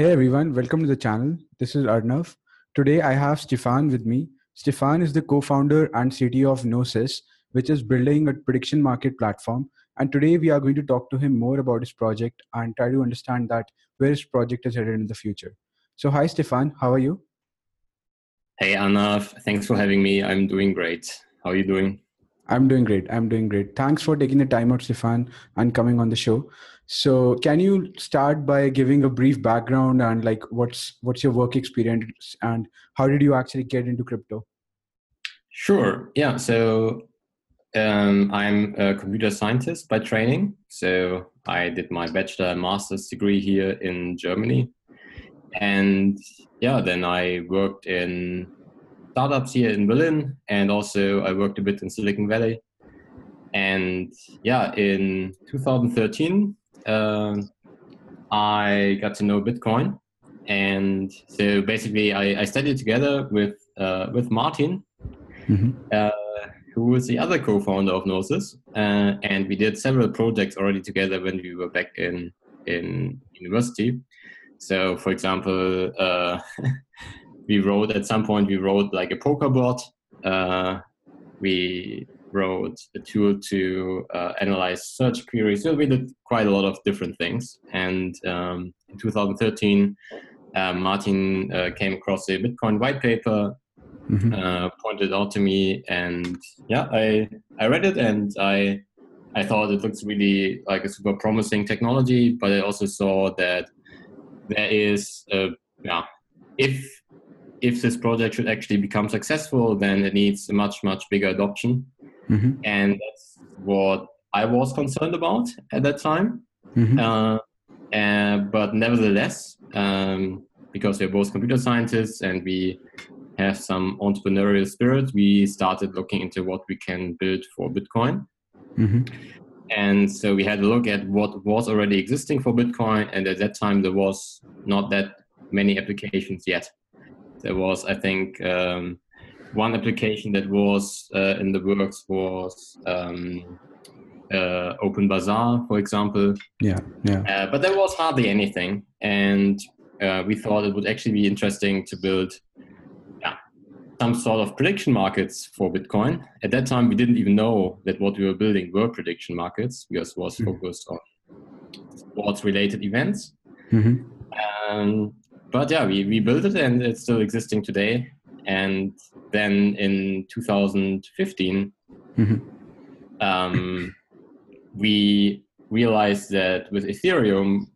Hey everyone, welcome to the channel. This is Arnav. Today I have Stefan with me. Stefan is the co-founder and CTO of Gnosis, which is building a prediction market platform. And today we are going to talk to him more about his project and try to understand that where his project is headed in the future. So hi Stefan, how are you? Hey Arnav, thanks for having me. I'm doing great. How are you doing? I'm doing great. I'm doing great. Thanks for taking the time out, Stefan, and coming on the show. So, can you start by giving a brief background and like what's what's your work experience and how did you actually get into crypto? Sure. Yeah. So, um, I'm a computer scientist by training. So, I did my bachelor and master's degree here in Germany, and yeah, then I worked in startups here in Berlin, and also I worked a bit in Silicon Valley. And yeah, in 2013, uh, I got to know Bitcoin, and so basically I, I studied together with uh, with Martin, mm-hmm. uh, who was the other co-founder of Gnosis, uh, and we did several projects already together when we were back in in university. So, for example, uh, we wrote at some point we wrote like a poker board. Uh, we wrote a tool to uh, analyze search queries. So we did quite a lot of different things. And um, in 2013, uh, Martin uh, came across a Bitcoin white paper, mm-hmm. Uh, pointed out to me, and yeah, I I read it and I I thought it looks really like a super promising technology. But I also saw that there is a yeah if if this project should actually become successful, then it needs a much, much bigger adoption. Mm-hmm. And that's what I was concerned about at that time. Mm-hmm. Uh, and, but nevertheless, um, because we're both computer scientists and we have some entrepreneurial spirit, we started looking into what we can build for Bitcoin. Mm-hmm. And so we had a look at what was already existing for Bitcoin. And at that time, there was not that many applications yet. There was, I think, um, one application that was uh, in the works was um, uh, Open Bazaar, for example. Yeah, yeah. Uh, but there was hardly anything, and uh, we thought it would actually be interesting to build yeah, some sort of prediction markets for Bitcoin. At that time, we didn't even know that what we were building were prediction markets because it was mm-hmm. focused on sports-related events. Mm-hmm. Um, but yeah, we, we built it and it's still existing today. And then in 2015, mm-hmm. um, we realized that with Ethereum,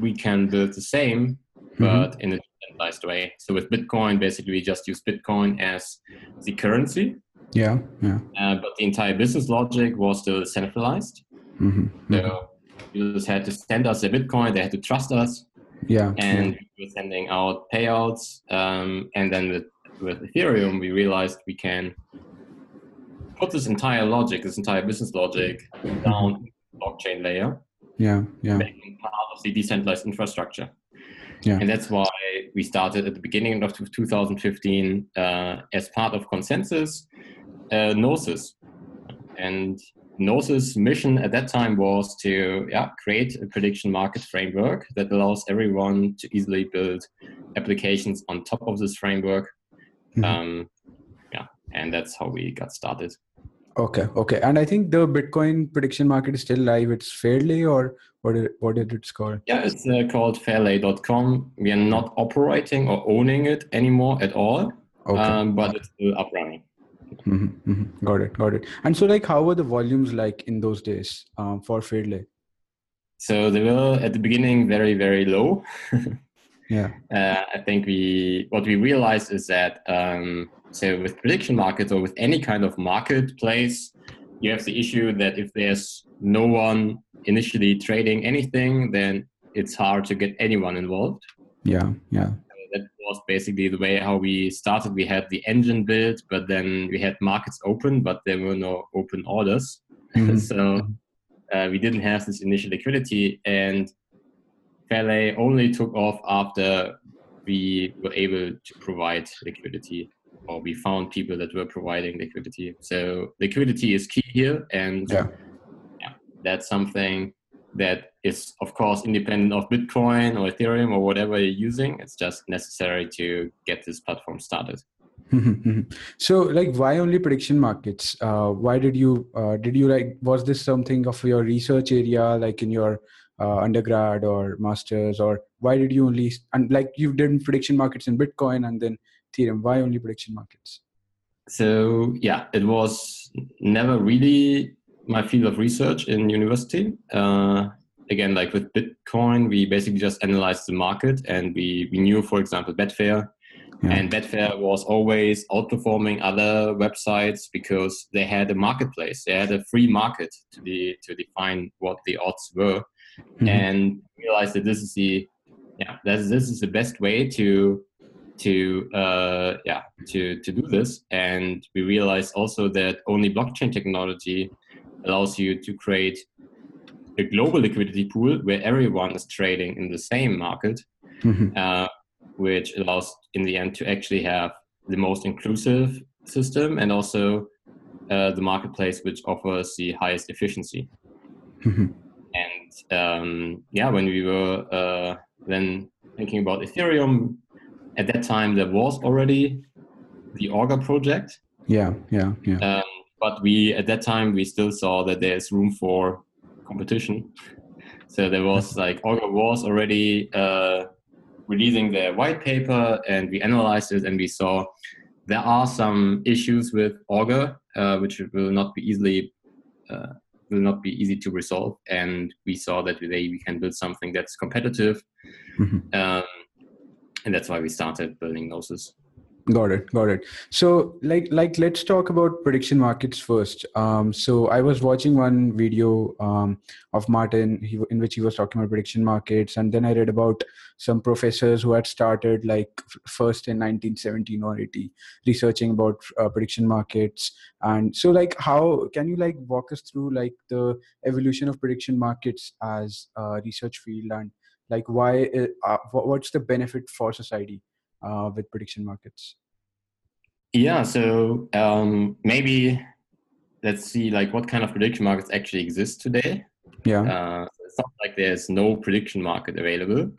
we can build the same, but mm-hmm. in a decentralized way. So with Bitcoin, basically, we just use Bitcoin as the currency. Yeah, yeah. Uh, but the entire business logic was still centralized. Mm-hmm. So users had to send us their Bitcoin, they had to trust us. Yeah. And we were sending out payouts. Um, and then with, with Ethereum, we realized we can put this entire logic, this entire business logic down blockchain layer. Yeah. Yeah. Making part of the decentralized infrastructure. Yeah. And that's why we started at the beginning of 2015 uh, as part of ConsenSys uh, Gnosis. And Gnosis' mission at that time was to yeah, create a prediction market framework that allows everyone to easily build applications on top of this framework. Mm-hmm. Um, yeah, and that's how we got started. Okay, okay. And I think the Bitcoin prediction market is still live. It's Fairlay or what, is, what did it called? Yeah, it's uh, called fairlay.com. We are not operating or owning it anymore at all, okay. um, but it's still up running. Mm-hmm, mm-hmm. Got it, got it. And so, like, how were the volumes like in those days um, for Fairlay? So they were at the beginning very, very low. yeah. Uh, I think we what we realized is that um, so with prediction markets or with any kind of marketplace, you have the issue that if there's no one initially trading anything, then it's hard to get anyone involved. Yeah, yeah that was basically the way how we started. We had the engine built, but then we had markets open, but there were no open orders. Mm-hmm. so uh, we didn't have this initial liquidity, and Fairlay only took off after we were able to provide liquidity, or we found people that were providing liquidity. So liquidity is key here, and yeah, yeah that's something that is of course independent of Bitcoin or Ethereum or whatever you're using. It's just necessary to get this platform started. so like why only prediction markets uh, why did you uh, did you like was this something of your research area like in your uh, undergrad or masters or why did you only and like you did prediction markets in bitcoin and then ethereum. Why only prediction markets? So yeah it was never really my field of research in university. Uh, again like with bitcoin we basically just analyzed the market and we, we knew for example betfair. Yeah. and betfair was always outperforming other websites because they had a marketplace. They had a free market to be to define what the odds were mm-hmm. and realized that this is the yeah that this is the best way to to uh, yeah to to do this and we realized also that only blockchain technology allows you to create a global liquidity pool where everyone is trading in the same market mm-hmm. uh, which allows in the end to actually have the most inclusive system and also uh, the marketplace which offers the highest efficiency mm-hmm. Um, yeah when we were uh, then thinking about ethereum at that time there was already the Augur project. Yeah, yeah, yeah. Um, but we at that time we still saw that there's room for competition. So there was like Augur was already uh, releasing their white paper, and we analyzed it, and we saw there are some issues with Augur, uh, which will not be easily uh, will not be easy to resolve. And we saw that today we can build something that's competitive. Mm-hmm. Um, and that's why we started building Gnosis got it got it. So like like let's talk about prediction markets first. Um so i was watching one video um of martin he, in which he was talking about prediction markets and then i read about some professors who had started like first in 1917 or 80 researching about uh, prediction markets. And so like how can you like walk us through like the evolution of prediction markets as a research field and like why uh, what's the benefit for society uh, with prediction markets yeah so um, maybe let's see like what kind of prediction markets actually exist today yeah uh, it's not like there's no prediction market available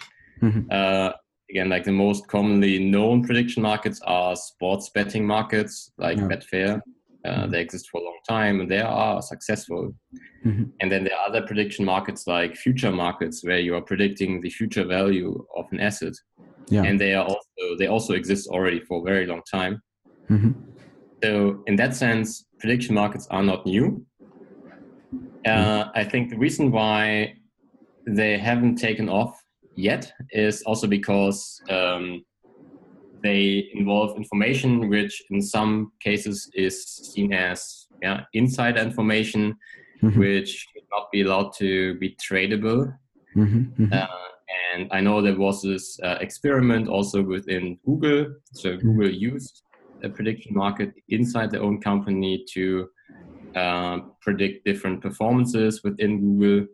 mm-hmm. uh, again like the most commonly known prediction markets are sports betting markets like yeah. betfair uh, mm-hmm. they exist for a long time and they are successful. Mm-hmm. And then there are other prediction markets like future markets where you are predicting the future value of an asset. Yeah. And they are also they also exist already for a very long time. Mm-hmm. So in that sense, prediction markets are not new. Uh, mm-hmm. I think the reason why they haven't taken off yet is also because um, they involve information which in some cases is seen as yeah, insider information mm-hmm. which should not be allowed to be tradable mm-hmm. Mm-hmm. Uh, and i know there was this uh, experiment also within google so mm-hmm. google used a prediction market inside their own company to uh, predict different performances within google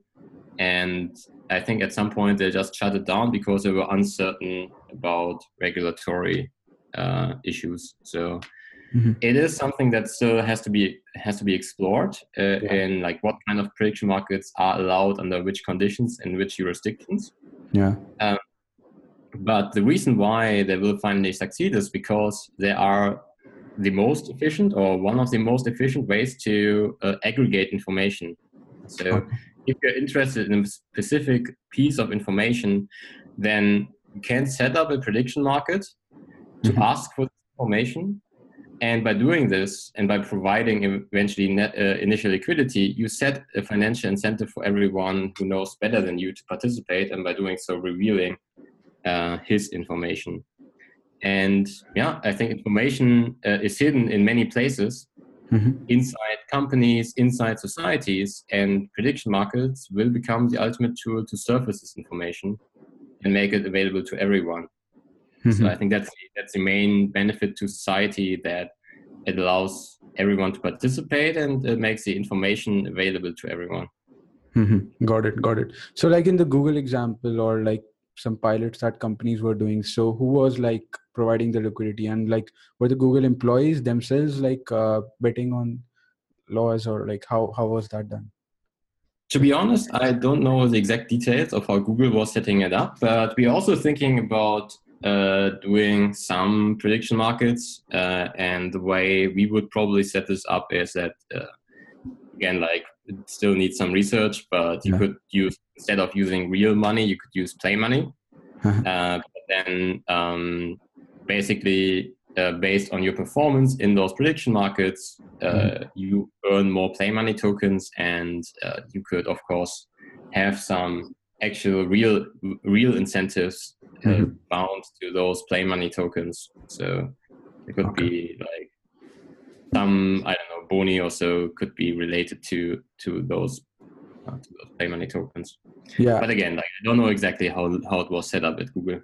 and I think at some point they just shut it down because they were uncertain about regulatory uh, issues. So mm-hmm. it is something that still has to be has to be explored uh, yeah. in like what kind of prediction markets are allowed under which conditions in which jurisdictions. Yeah. Um, but the reason why they will finally succeed is because they are the most efficient or one of the most efficient ways to uh, aggregate information. So okay if you're interested in a specific piece of information, then you can set up a prediction market to mm-hmm. ask for information. And by doing this and by providing eventually net, uh, initial liquidity, you set a financial incentive for everyone who knows better than you to participate, and by doing so, revealing uh, his information. And yeah, I think information uh, is hidden in many places, mm-hmm. inside companies, inside societies, and prediction markets will become the ultimate tool to surface this information and make it available to everyone. Mm-hmm. So I think that's that's the main benefit to society that it allows everyone to participate and it makes the information available to everyone. Mm-hmm. Got it, got it. So like in the Google example or like some pilots that companies were doing so who was like providing the liquidity and like were the google employees themselves like uh, betting on laws or like how how was that done to be honest, I don't know the exact details of how Google was setting it up, but we're also thinking about uh, doing some prediction markets. Uh, and the way we would probably set this up is that, uh, again, like it still needs some research, but you yeah. could use, instead of using real money, you could use play money. Uh-huh. Uh, but then um, basically, uh, based on your performance in those prediction markets, uh, mm-hmm. you earn more play money tokens, and uh, you could, of course, have some actual real real incentives uh, mm-hmm. bound to those play money tokens. So it could okay. be like some I don't know boni also could be related to to those uh, to those play money tokens. Yeah. But again, like I don't know exactly how how it was set up at Google.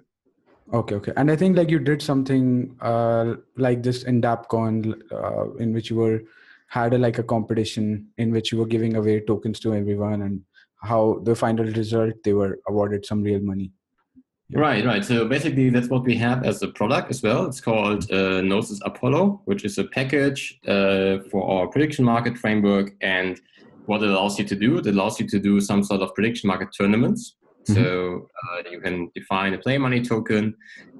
Okay, okay. And I think like you did something uh, like this in DAppCon, uh, in which you were had a, like a competition in which you were giving away tokens to everyone, and how the final result they were awarded some real money. Yeah. Right, right. So basically, that's what we have as a product as well. It's called uh, Gnosis Apollo, which is a package uh, for our prediction market framework. And what it allows you to do, it allows you to do some sort of prediction market tournaments. Mm-hmm. So uh, you can define a play money token,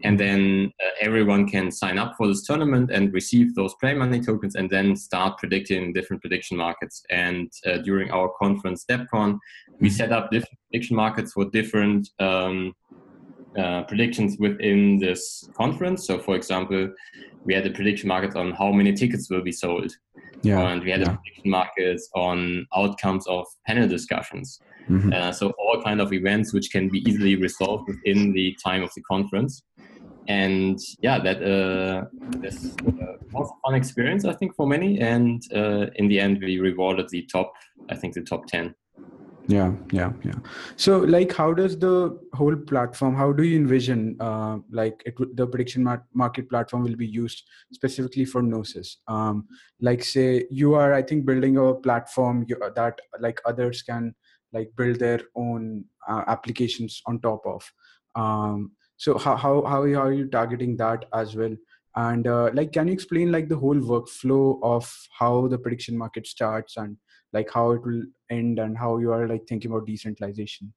and then uh, everyone can sign up for this tournament and receive those play money tokens, and then start predicting different prediction markets. And uh, during our conference DAppCon, we set up different prediction markets for different um, uh, predictions within this conference. So, for example, we had a prediction market on how many tickets will be sold. Yeah. And we had yeah. a prediction market on outcomes of panel discussions. Mm-hmm. Uh, so all kind of events which can be easily resolved within the time of the conference. And yeah, that uh, this uh, was a fun experience, I think, for many. And uh, in the end, we rewarded the top, I think, the top ten yeah yeah yeah. So like how does the whole platform how do you envision uh, like it the prediction market platform will be used specifically for gnosis? Um, like say you are i think building a platform that like others can like build their own uh, applications on top of. Um, so how, how how are you targeting that as well? And uh, like can you explain like the whole workflow of how the prediction market starts and like how it will end and how you are like thinking about decentralization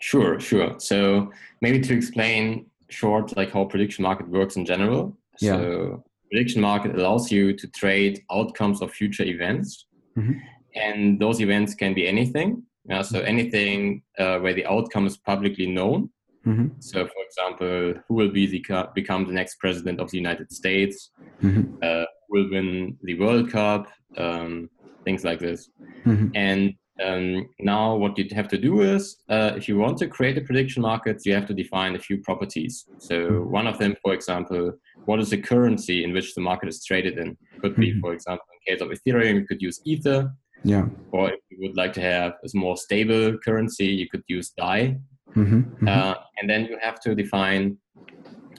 sure sure so maybe to explain short like how prediction market works in general yeah. so prediction market allows you to trade outcomes of future events mm-hmm. and those events can be anything yeah, so mm-hmm. anything uh, where the outcome is publicly known mm-hmm. so for example who will be the become the next president of the united states mm-hmm. uh, will win the world cup um, things like this. Mm-hmm. And um, now what you have to do is, uh, if you want to create a prediction market, you have to define a few properties. So mm-hmm. one of them, for example, what is the currency in which the market is traded in? Could be, mm-hmm. for example, in case of Ethereum, you could use Ether. Yeah. Or if you would like to have a more stable currency, you could use DAI. Mm-hmm. mm-hmm. Uh, and then you have to define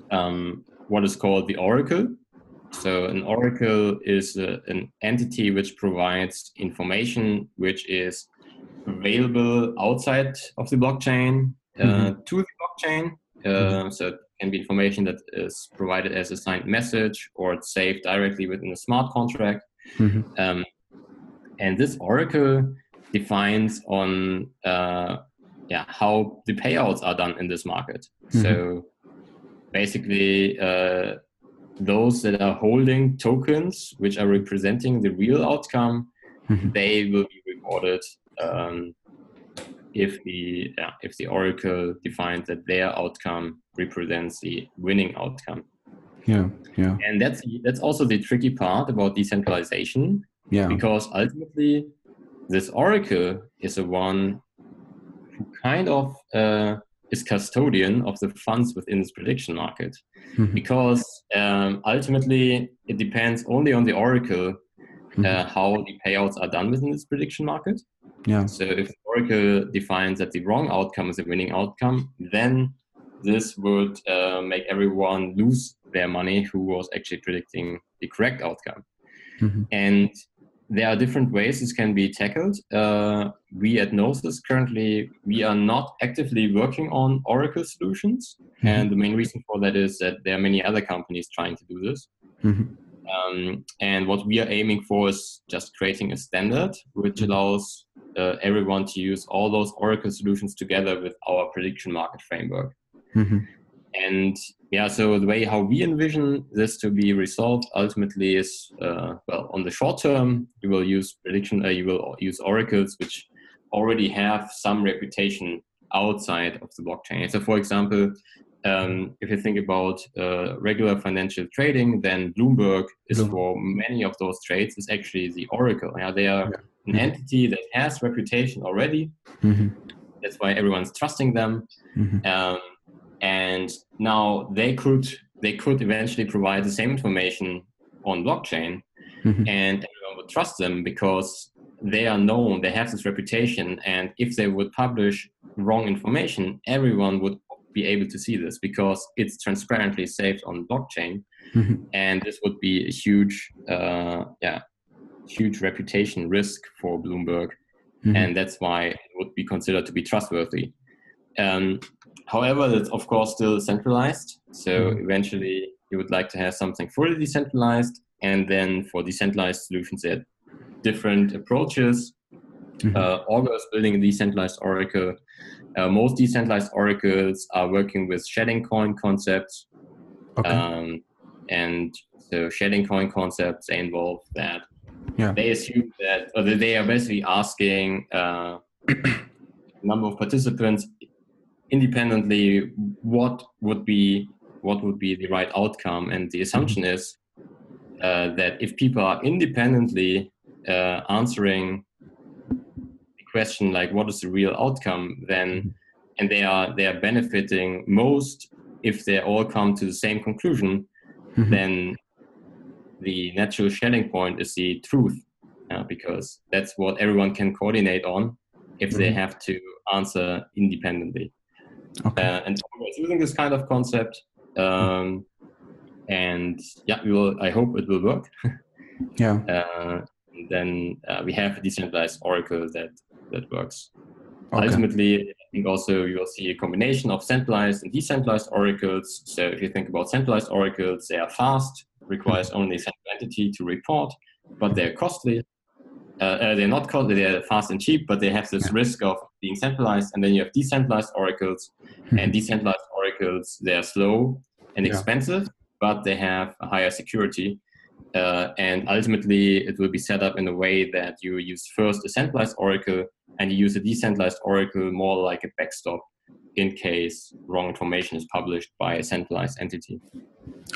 um, what is called the oracle. So an oracle is a, an entity which provides information which is available outside of the blockchain uh, mm-hmm. to the blockchain. Uh, mm-hmm. So it can be information that is provided as a signed message or it's saved directly within a smart contract. Mm-hmm. Um, and this oracle defines on uh, yeah how the payouts are done in this market. So mm-hmm. basically uh, those that are holding tokens which are representing the real outcome, mm-hmm. they will be rewarded um, if the yeah, if the oracle defines that their outcome represents the winning outcome. Yeah, yeah. And that's that's also the tricky part about decentralization. Yeah. Because ultimately, this oracle is the one who kind of uh, is custodian of the funds within this prediction market mm-hmm. because um, ultimately it depends only on the oracle mm-hmm. uh, how the payouts are done within this prediction market yeah so if the oracle defines that the wrong outcome is a winning outcome then this would uh, make everyone lose their money who was actually predicting the correct outcome mm-hmm. and there are different ways this can be tackled. Uh, we at Gnosis currently we are not actively working on Oracle solutions, mm-hmm. and the main reason for that is that there are many other companies trying to do this. Mm-hmm. Um, and what we are aiming for is just creating a standard which allows uh, everyone to use all those Oracle solutions together with our prediction market framework. Mm-hmm. And yeah, so the way how we envision this to be resolved ultimately is uh, well, on the short term, you will use prediction, uh, you will use oracles which already have some reputation outside of the blockchain. So, for example, um, if you think about uh, regular financial trading, then Bloomberg is Bloomberg. for many of those trades is actually the oracle. Yeah, they are yeah. an entity that has reputation already. Mm-hmm. That's why everyone's trusting them. Mm-hmm. Um, and now they could they could eventually provide the same information on blockchain, mm-hmm. and everyone would trust them because they are known, they have this reputation, and if they would publish wrong information, everyone would be able to see this because it's transparently saved on blockchain, mm-hmm. and this would be a huge, uh, yeah, huge reputation risk for Bloomberg, mm-hmm. and that's why it would be considered to be trustworthy. Um, however, it's of course still centralized. So mm-hmm. eventually, you would like to have something fully decentralized, and then for decentralized solutions, there are different approaches. Mm-hmm. Uh, Augur is building a decentralized oracle. Uh, most decentralized oracles are working with SchellingCoin concepts. Okay. Um, and so SchellingCoin concepts involve that yeah. they assume that or they are basically asking uh, number of participants independently what would be what would be the right outcome and the assumption is uh, that if people are independently uh, answering the question like what is the real outcome then and they are they are benefiting most if they all come to the same conclusion mm-hmm. then the natural Schelling point is the truth uh, because that's what everyone can coordinate on if mm-hmm. they have to answer independently Okay. Uh, and using this kind of concept. Um, and yeah, we will. I hope it will work. yeah. Uh, then uh, we have a decentralized Oracle that that works. Okay. Ultimately, I think also you will see a combination of centralized and decentralized oracles. So if you think about centralized oracles, they are fast, requires mm-hmm. only a central entity to report, but they're costly uh, uh, they're not called they're fast and cheap, but they have this yeah. risk of being centralized. And then you have decentralized oracles, mm-hmm. and decentralized oracles they're slow and yeah. expensive, but they have a higher security. Uh, and ultimately, it will be set up in a way that you use first a centralized oracle, and you use a decentralized oracle more like a backstop in case wrong information is published by a centralized entity.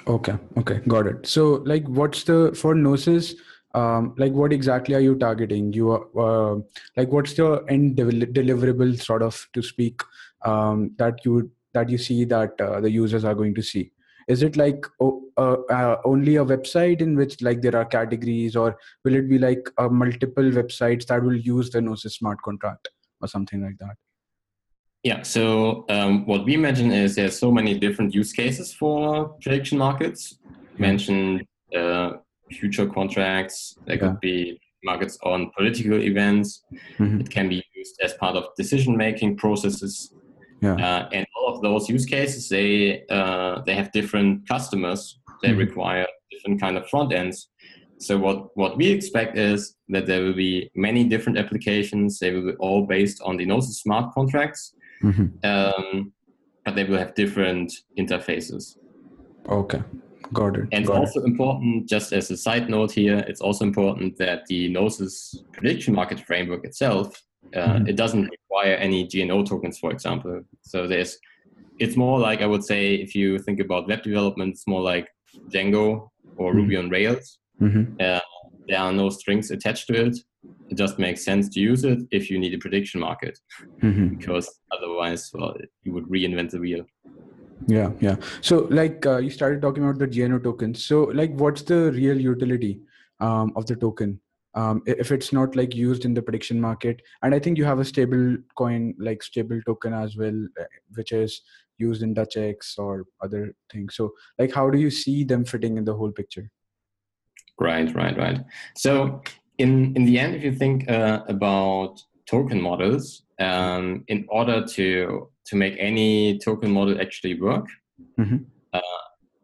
Okay, okay, got it. So, like, what's the for Gnosis? Um, like what exactly are you targeting? You uh, like what's the end del- deliverable sort of to speak um, that you that you see that uh, the users are going to see? Is it like oh, uh, uh, only a website in which like there are categories or will it be like uh, multiple websites that will use the gnosis smart contract or something like that? Yeah so um, what we imagine is there's so many different use cases for prediction markets. Mentioned uh, future contracts. There yeah. could be markets on political events. Mm-hmm. It can be used as part of decision making processes. Yeah. Uh, and all of those use cases, they uh, they have different customers. They mm-hmm. require different kind of front ends. So what what we expect is that there will be many different applications. They will be all based on the Gnosis smart contracts, mm-hmm. um, but they will have different interfaces. Okay. Got it. And Got it's also it. important, just as a side note here, it's also important that the Gnosis prediction market framework itself, uh, mm-hmm. it doesn't require any GNO tokens, for example. So there's, it's more like I would say, if you think about web development, it's more like Django or mm-hmm. Ruby on Rails. Mm-hmm. Uh, there are no strings attached to it. It just makes sense to use it if you need a prediction market, mm-hmm. because otherwise, well, you would reinvent the wheel yeah yeah. So like uh, you started talking about the gno tokens so like what's the real utility um, of the token? Um, if it's not like used in the prediction market and i think you have a stable coin like stable token as well uh, which is used in dutchx or other things. So like how do you see them fitting in the whole picture? Right right right. So in in the end if you think uh, about token models um, in order to to make any token model actually work, mm-hmm. uh,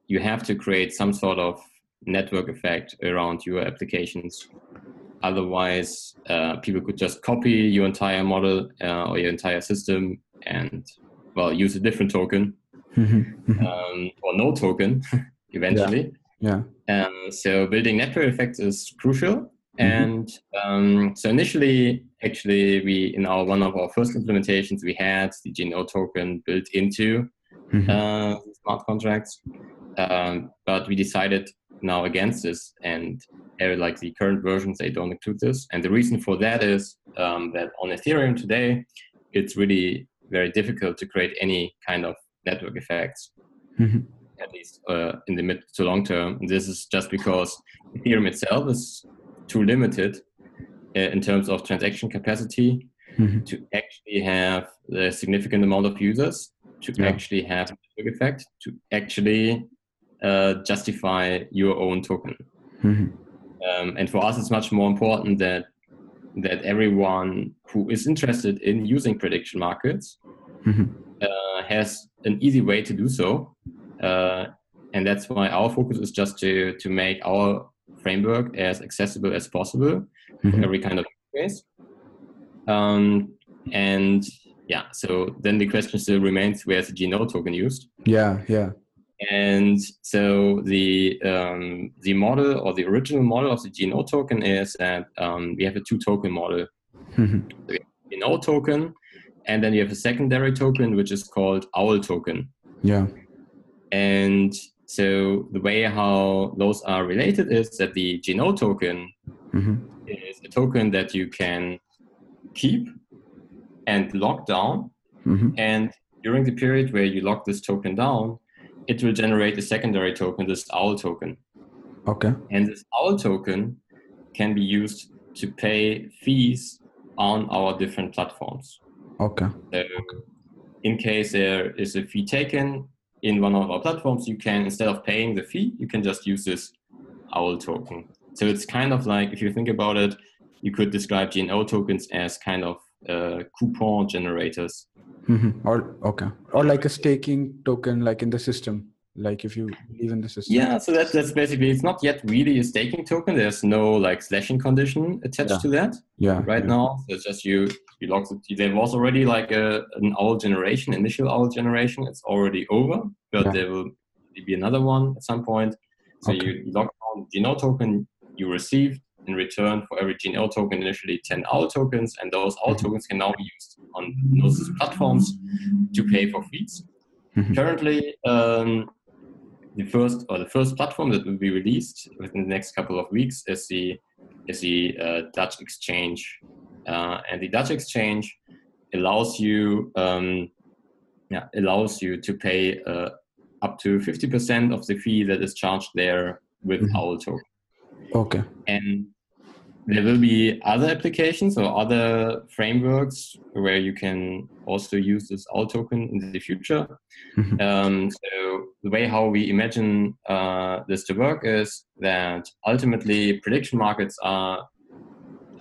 you have to create some sort of network effect around your applications. otherwise, uh, people could just copy your entire model uh, or your entire system and well use a different token Mm-hmm. um, or no token eventually. Yeah. Um, so building network effects is crucial. Mm-hmm. And um, so initially, actually, we in our one of our first implementations, we had the GNO token built into Mhm. uh, smart contracts, um, but we decided now against this, and like the current versions, they don't include this. And the reason for that is um, that on Ethereum today, it's really very difficult to create any kind of network effects Mhm. at least uh, in the mid to long term. This is just because Ethereum itself is too limited in terms of transaction capacity Mhm. to actually have a significant amount of users to Yeah. actually have a network effect to actually uh, justify your own token. Mhm. Um, and for us, it's much more important that that everyone who is interested in using prediction markets Mhm. uh, has an easy way to do so. Uh, and that's why our focus is just to, to make our framework as accessible as possible Mhm. every kind of case. Um, and yeah, so then the question still remains where's the GNO token used? Yeah. Yeah. And so the um, the model or the original model of the GNO token is that um, we have a two token model Mhm. GNO token, and then you have a secondary token which is called OWL token. Yeah. And so the way how those are related is that the GNO token Mhm. Is a token that you can keep and lock down. Mhm. And during the period where you lock this token down, it will generate a secondary token, this OWL token. Okay. And this OWL token can be used to pay fees on our different platforms. Okay. So in case there is a fee taken in one of our platforms, you can, instead of paying the fee, you can just use this OWL token. So it's kind of like, if you think about it, you could describe GNO tokens as kind of uh, coupon generators. Mhm. Or okay. Or like a staking token, like in the system. Like if you believe in the system. Yeah, so that's, that's basically, it's not yet really a staking token. There's no like slashing condition attached Yeah. to that. Yeah. right yeah. now. So it's just you you log the, there was already like a an owl generation, initial owl generation. It's already over, but Yeah. there will be another one at some point. So Okay. you, log down the GNO token you received in return for every GNO token, initially 10 owl tokens, and those owl Mhm. tokens can now be used on those platforms to pay for fees. Mhm. Currently, um, the first or the first platform that will be released within the next couple of weeks is the is the uh, Dutch exchange, uh, and the Dutch exchange allows you um, yeah allows you to pay uh, up to fifty percent of the fee that is charged there with Mhm. OWL token Okay. and there will be other applications or other frameworks where you can also use this OWL token in the future. Mhm. Um, so the way how we imagine uh, this to work is that ultimately prediction markets are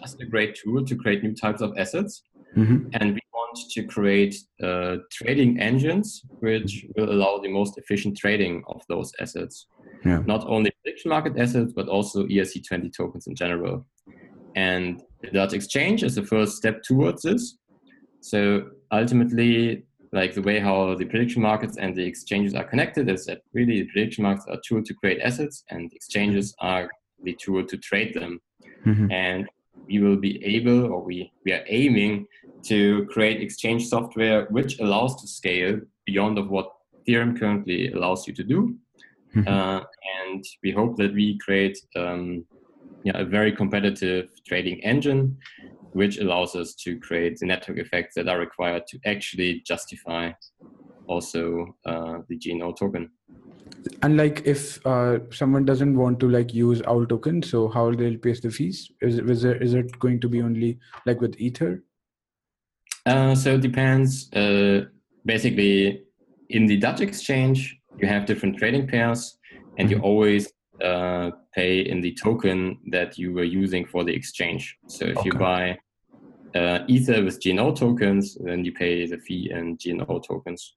just a great tool to create new types of assets, Mhm. and we want to create uh, trading engines which will allow the most efficient trading of those assets Yeah. not only prediction market assets, but also ERC20 tokens in general. And the Dutch exchange is the first step towards this. So ultimately, like the way how the prediction markets and the exchanges are connected is that really the prediction markets are a tool to create assets and exchanges are the tool to trade them. Mhm. And we will be able, or we, we are aiming to create exchange software which allows to scale beyond of what Ethereum currently allows you to do. Mhm. Uh, and we hope that we create um, yeah, a very competitive trading engine, which allows us to create the network effects that are required to actually justify also uh, the GNO token. And like if uh, someone doesn't want to like use owl token, so how will they'll pay the fees? Is it, is it is it going to be only like with Ether? Uh, so it depends. Uh, basically, in the Dutch exchange, you have different trading pairs, and you Mhm. always uh, pay in the token that you were using for the exchange. So if you buy uh, Ether with GNO tokens, then you pay the fee in GNO tokens.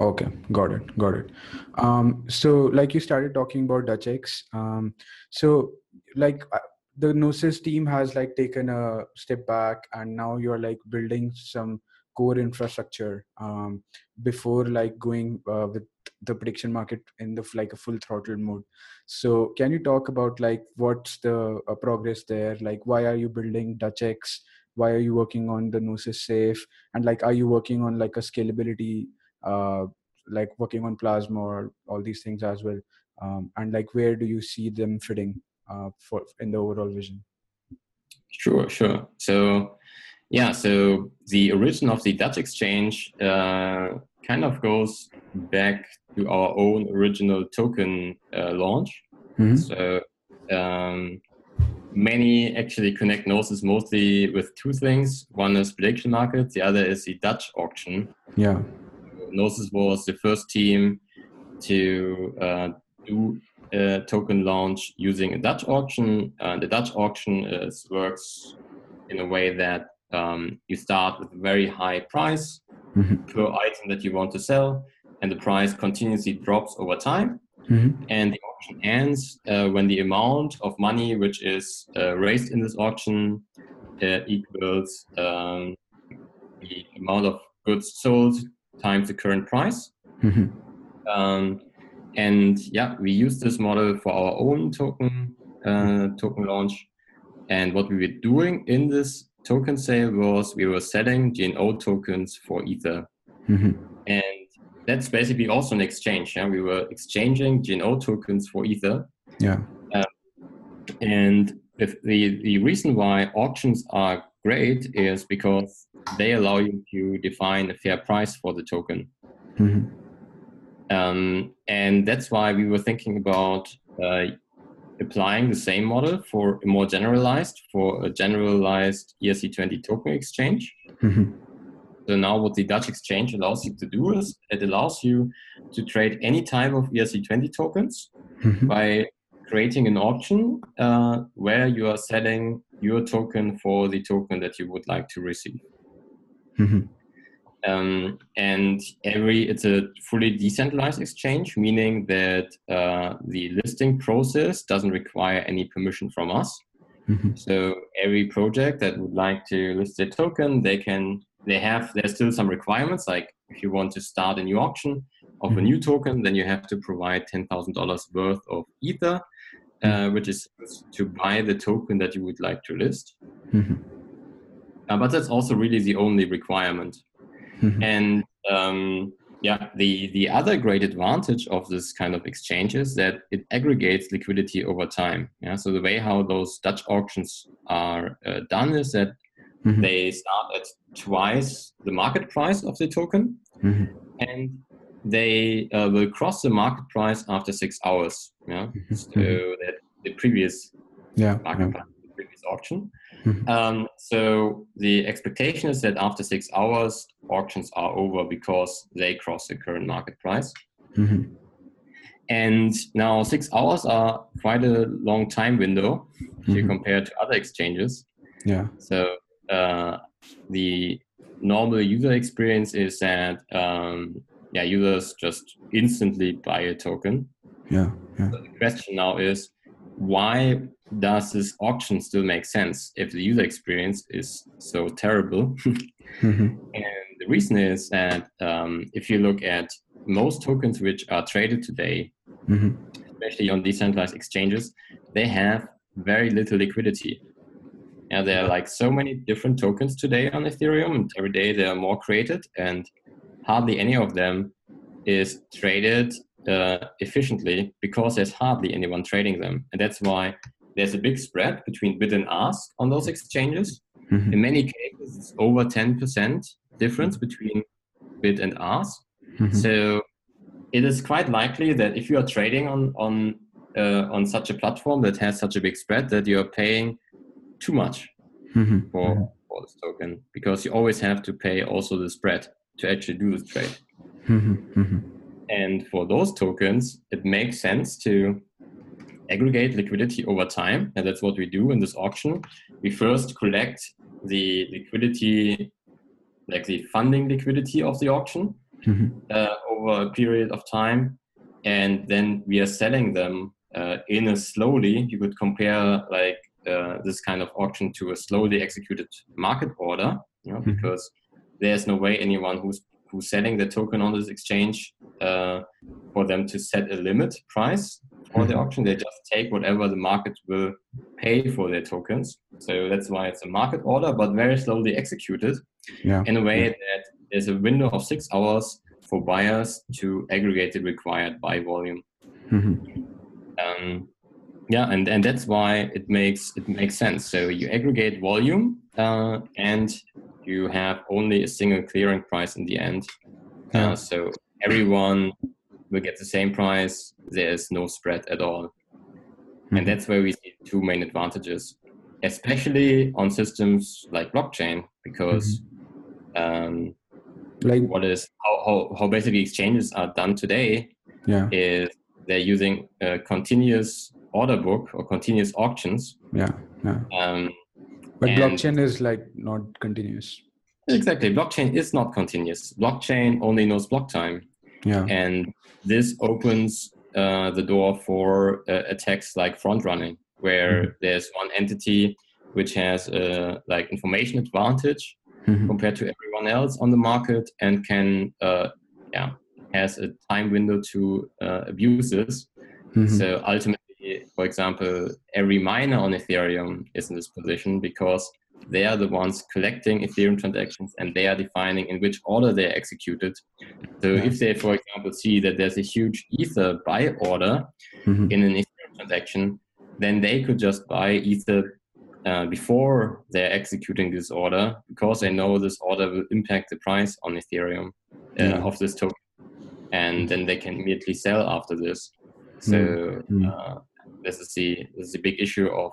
Okay, got it, got it. Um, so like you started talking about DutchX. Um, so like uh, the Gnosis team has like taken a step back and now you're like building some core infrastructure um, before like going uh, with the prediction market in the like a full throttle mode. So can you talk about like what's the uh, progress there? Like why are you building dutchx why are you working on the gnosis safe? And like are you working on like a scalability uh, like working on plasma or all these things as well? Um, and like where do you see them fitting uh, for in the overall vision? Sure sure. So yeah so the origin of the dutch exchange uh, kind of goes back to our own original token uh, launch mm-hmm. so um, many actually connect Gnosis mostly with two things. One is prediction market, the other is the Dutch auction. Yeah. Gnosis was the first team to uh, do a token launch using a Dutch auction. Uh, the Dutch auction is, works in a way that um, you start with a very high price mm-hmm. per item that you want to sell, and the price continuously drops over time. Mm-hmm. And the auction ends uh, when the amount of money which is uh, raised in this auction uh, equals um, the amount of goods sold times the current price. Mm-hmm. Um, and yeah, we use this model for our own token uh, token launch. And what we were doing in this token sale was we were selling GNO tokens for Ether. Mm-hmm. And that's basically also an exchange. Yeah? We were exchanging GNO tokens for Ether. Yeah. Um, and the, the reason why auctions are great is because they allow you to define a fair price for the token. Mm-hmm. Um, and that's why we were thinking about uh, applying the same model for a more generalized, for a generalized ERC20 token exchange. Mm-hmm. So now what the Dutch exchange allows you to do is it allows you to trade any type of ERC20 tokens mm-hmm. by creating an auction uh, where you are selling your token for the token that you would like to receive. Mm-hmm. Um, and every it's a fully decentralized exchange, meaning that uh, the listing process doesn't require any permission from us. Mm-hmm. So every project that would like to list their token, they can they have there's still some requirements like if you want to start a new auction of a mm-hmm. new token, then you have to provide ten thousand dollars worth of ether, uh, mm-hmm. which is to buy the token that you would like to list. Mm-hmm. Uh, but that's also really the only requirement. Mm-hmm. And um, yeah, the the other great advantage of this kind of exchange is that it aggregates liquidity over time. Yeah, so the way how those Dutch auctions are uh, done is that mm-hmm. they start at twice the market price of the token, mm-hmm. and they uh, will cross the market price after six hours. Yeah, mm-hmm. so that the previous yeah, market yeah. price, the previous auction. Mm-hmm. Um, so the expectation is that after six hours, auctions are over because they cross the current market price. Mm-hmm. And now six hours are quite a long time window if you mm-hmm. compare to other exchanges. Yeah. So uh, the normal user experience is that um, yeah users just instantly buy a token. Yeah. yeah. So the question now is why does this auction still make sense if the user experience is so terrible? mm-hmm. And the reason is that um, if you look at most tokens which are traded today, mm-hmm. especially on decentralized exchanges, they have very little liquidity. Yeah, there are like so many different tokens today on Ethereum, and every day there are more created, and hardly any of them is traded uh, efficiently because there's hardly anyone trading them. And that's why there's a big spread between bid and ask on those exchanges. Mm-hmm. In many cases, it's over 10% difference between bid and ask. Mm-hmm. So it is quite likely that if you are trading on, on, uh, on such a platform that has such a big spread, that you're paying too much mm-hmm. for, mm-hmm. for this token because you always have to pay also the spread to actually do the trade. Mm-hmm. Mm-hmm. And for those tokens, it makes sense to aggregate liquidity over time. And that's what we do in this auction. We first collect the liquidity, like the funding liquidity of the auction mm-hmm. uh, over a period of time. And then we are selling them uh, in a slowly, you could compare like uh, this kind of auction to a slowly executed market order, you know, Mhm. because there's no way anyone who's who's selling the token on this exchange uh, for them to set a limit price for the Mhm. auction. They just take whatever the market will pay for their tokens. So that's why it's a market order, but very slowly executed Yeah. in a way that there's a window of six hours for buyers to aggregate the required buy volume. Mhm. Um, yeah, and, and that's why it makes it makes sense. So you aggregate volume uh, and you have only a single clearing price in the end. Yeah. Uh, so everyone will get the same price. There's no spread at all. Mhm. And that's where we see two main advantages, especially on systems like blockchain, because um, Like what is how, how, how basically exchanges are done today yeah, is they're using a continuous order book or continuous auctions. yeah, yeah. Um, But And- blockchain is like not continuous. exactly, blockchain is not continuous. Blockchain only knows block time, Yeah. and this opens uh, the door for uh, attacks like front running, where there's one entity which has uh, like information advantage Mhm. compared to everyone else on the market and can uh, yeah has a time window to uh, abuse this Mhm. So ultimately, for example, every miner on Ethereum is in this position because they are the ones collecting Ethereum transactions and they are defining in which order they're executed. So if they, for example, see that there's a huge Ether buy order Mhm. in an Ethereum transaction, then they could just buy Ether uh, before they're executing this order because they know this order will impact the price on Ethereum uh, Yeah. of this token. And then they can immediately sell after this. So Mm. uh, this is the this is the big issue of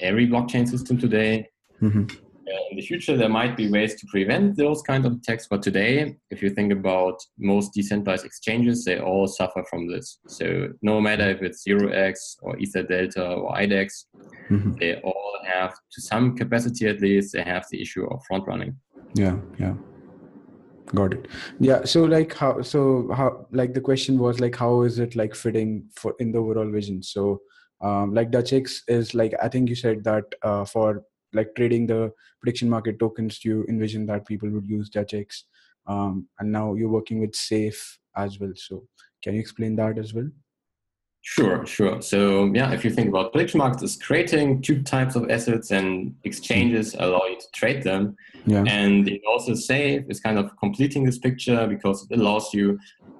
every blockchain system today. Mhm. Uh, in the future, there might be ways to prevent those kind of attacks, but today, if you think about most decentralized exchanges, they all suffer from this. So no matter if it's 0x or Ether Delta or IDEX, Mhm. they all have, to some capacity at least, they have the issue of front running. Yeah, yeah. Got it. Yeah. So like how so how like the question was like how is it like fitting for in the overall vision? So um like DutchX is like I think you said that uh for like trading the prediction market tokens you envision that people would use DutchX. Um and now you're working with Safe as well. So can you explain that as well? Sure, sure. So yeah, if you think about prediction markets, it's creating two types of assets and exchanges allow you to trade them. Yeah. And it Gnosis Safe is kind of completing this picture because it allows you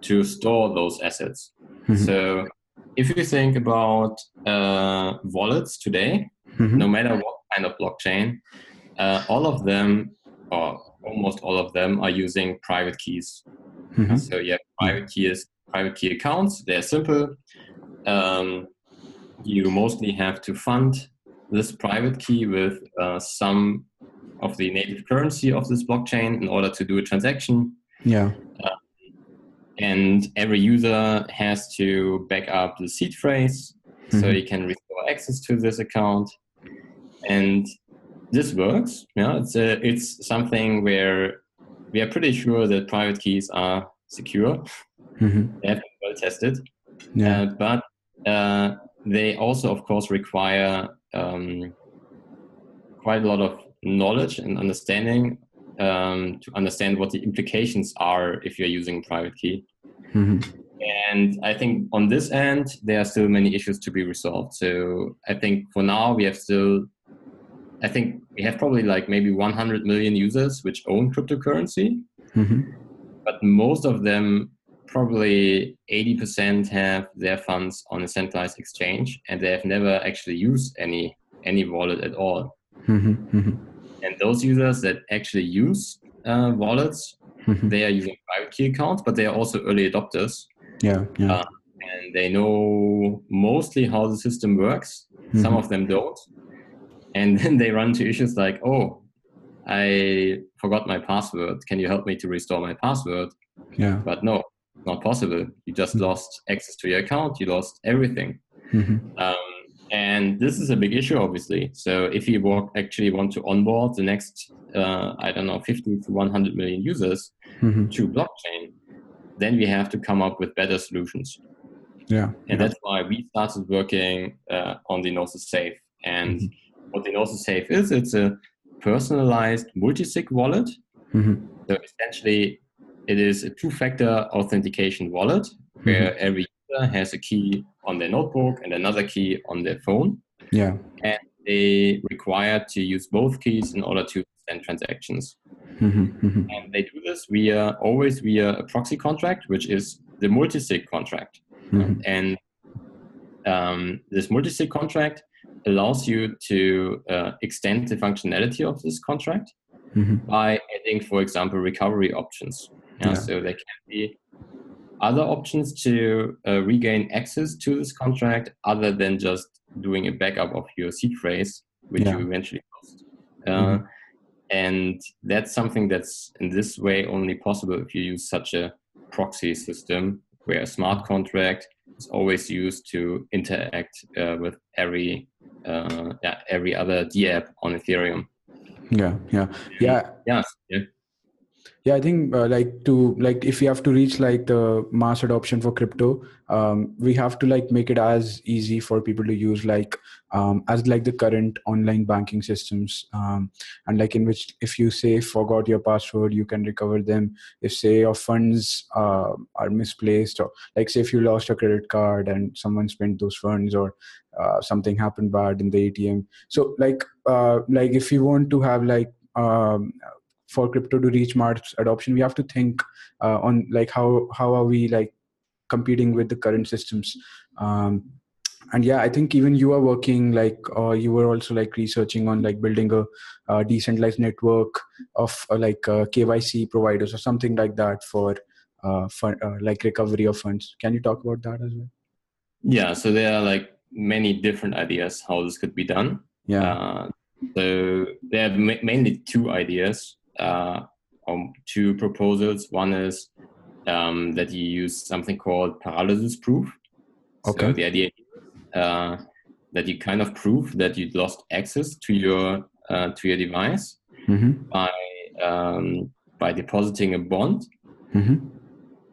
to store those assets. Mhm. So if you think about uh, wallets today, Mhm. no matter what kind of blockchain, uh, all of them, or almost all of them, are using private keys. Mhm. So you have private keys, private key accounts. They're simple. Um, you mostly have to fund this private key with uh, some of the native currency of this blockchain in order to do a transaction. Yeah. And every user has to back up the seed phrase so Mhm. he can restore access to this account. And this works. Yeah, it's a, it's something where we are pretty sure that private keys are secure. Mm-hmm. They have been well tested. Yeah. Uh, but uh, they also, of course, require um, quite a lot of knowledge and understanding um, to understand what the implications are if you're using private key. Mhm. And I think on this end, there are still many issues to be resolved. So I think for now, we have still, I think we have probably like maybe 100 million users which own cryptocurrency Mhm. but most of them probably 80% have their funds on a centralized exchange and they have never actually used any any wallet at all Mhm. Mhm. and those users that actually use uh, wallets Mhm. they are using private key accounts but they are also early adopters Yeah. Yeah. Uh, and they know mostly how the system works some of them don't and then they run into issues like oh i forgot my password can you help me to restore my password Yeah. but no not possible you just Mhm. lost access to your account you lost everything Mhm. um, and this is a big issue obviously so if you walk, actually want to onboard the next uh, i don't know 50 to 100 million users Mhm. to blockchain then we have to come up with better solutions Yeah. and that's why we started working uh, on the Gnosis Safe. And Mhm. what the Gnosis Safe is, it's a personalized multi-sig wallet. Mm-hmm. So essentially, it is a two-factor authentication wallet where Mm-hmm. every user has a key on their notebook and another key on their phone. Yeah. And they require to use both keys in order to send transactions. Mm-hmm. Mm-hmm. And they do this via always via a proxy contract, which is the multi-sig contract. Mhm. And um, this multi-sig contract allows you to uh, extend the functionality of this contract Mhm. by adding, for example, recovery options. Yeah, Yeah. So there can be other options to uh, regain access to this contract other than just doing a backup of your seed phrase, which Yeah. you eventually lost. Uh, And that's something that's in this way only possible if you use such a proxy system where a smart contract is always used to interact uh, with every uh, yeah, every other DApp on Ethereum. Yeah. Yeah. Yeah. Yes. Yeah. Yeah i think uh, like to like if we have to reach like the mass adoption for crypto um, we have to like make it as easy for people to use like um, as like the current online banking systems um, and like in which if you say forgot your password you can recover them. If say your funds uh, are misplaced or like say if you lost your credit card and someone spent those funds or uh, something happened bad in the atm so like uh, like if you want to have like um, for crypto to reach mass adoption we have to think uh, on like how how are we like competing with the current systems um, and yeah i think even you are working like uh, you were also like researching on like building a, uh decentralized network of uh, like uh, kyc providers or something like that for uh, fun, uh, like recovery of funds can you talk about that as well Yeah. So there are like many different ideas how this could be done. yeah so there are ma- mainly two ideas, uh, or two proposals. One is um, that you use something called paralysis proof. Okay. So the idea is uh, that you kind of prove that you lost access to your uh, to your device mm-hmm. by um, by depositing a bond. Mm-hmm.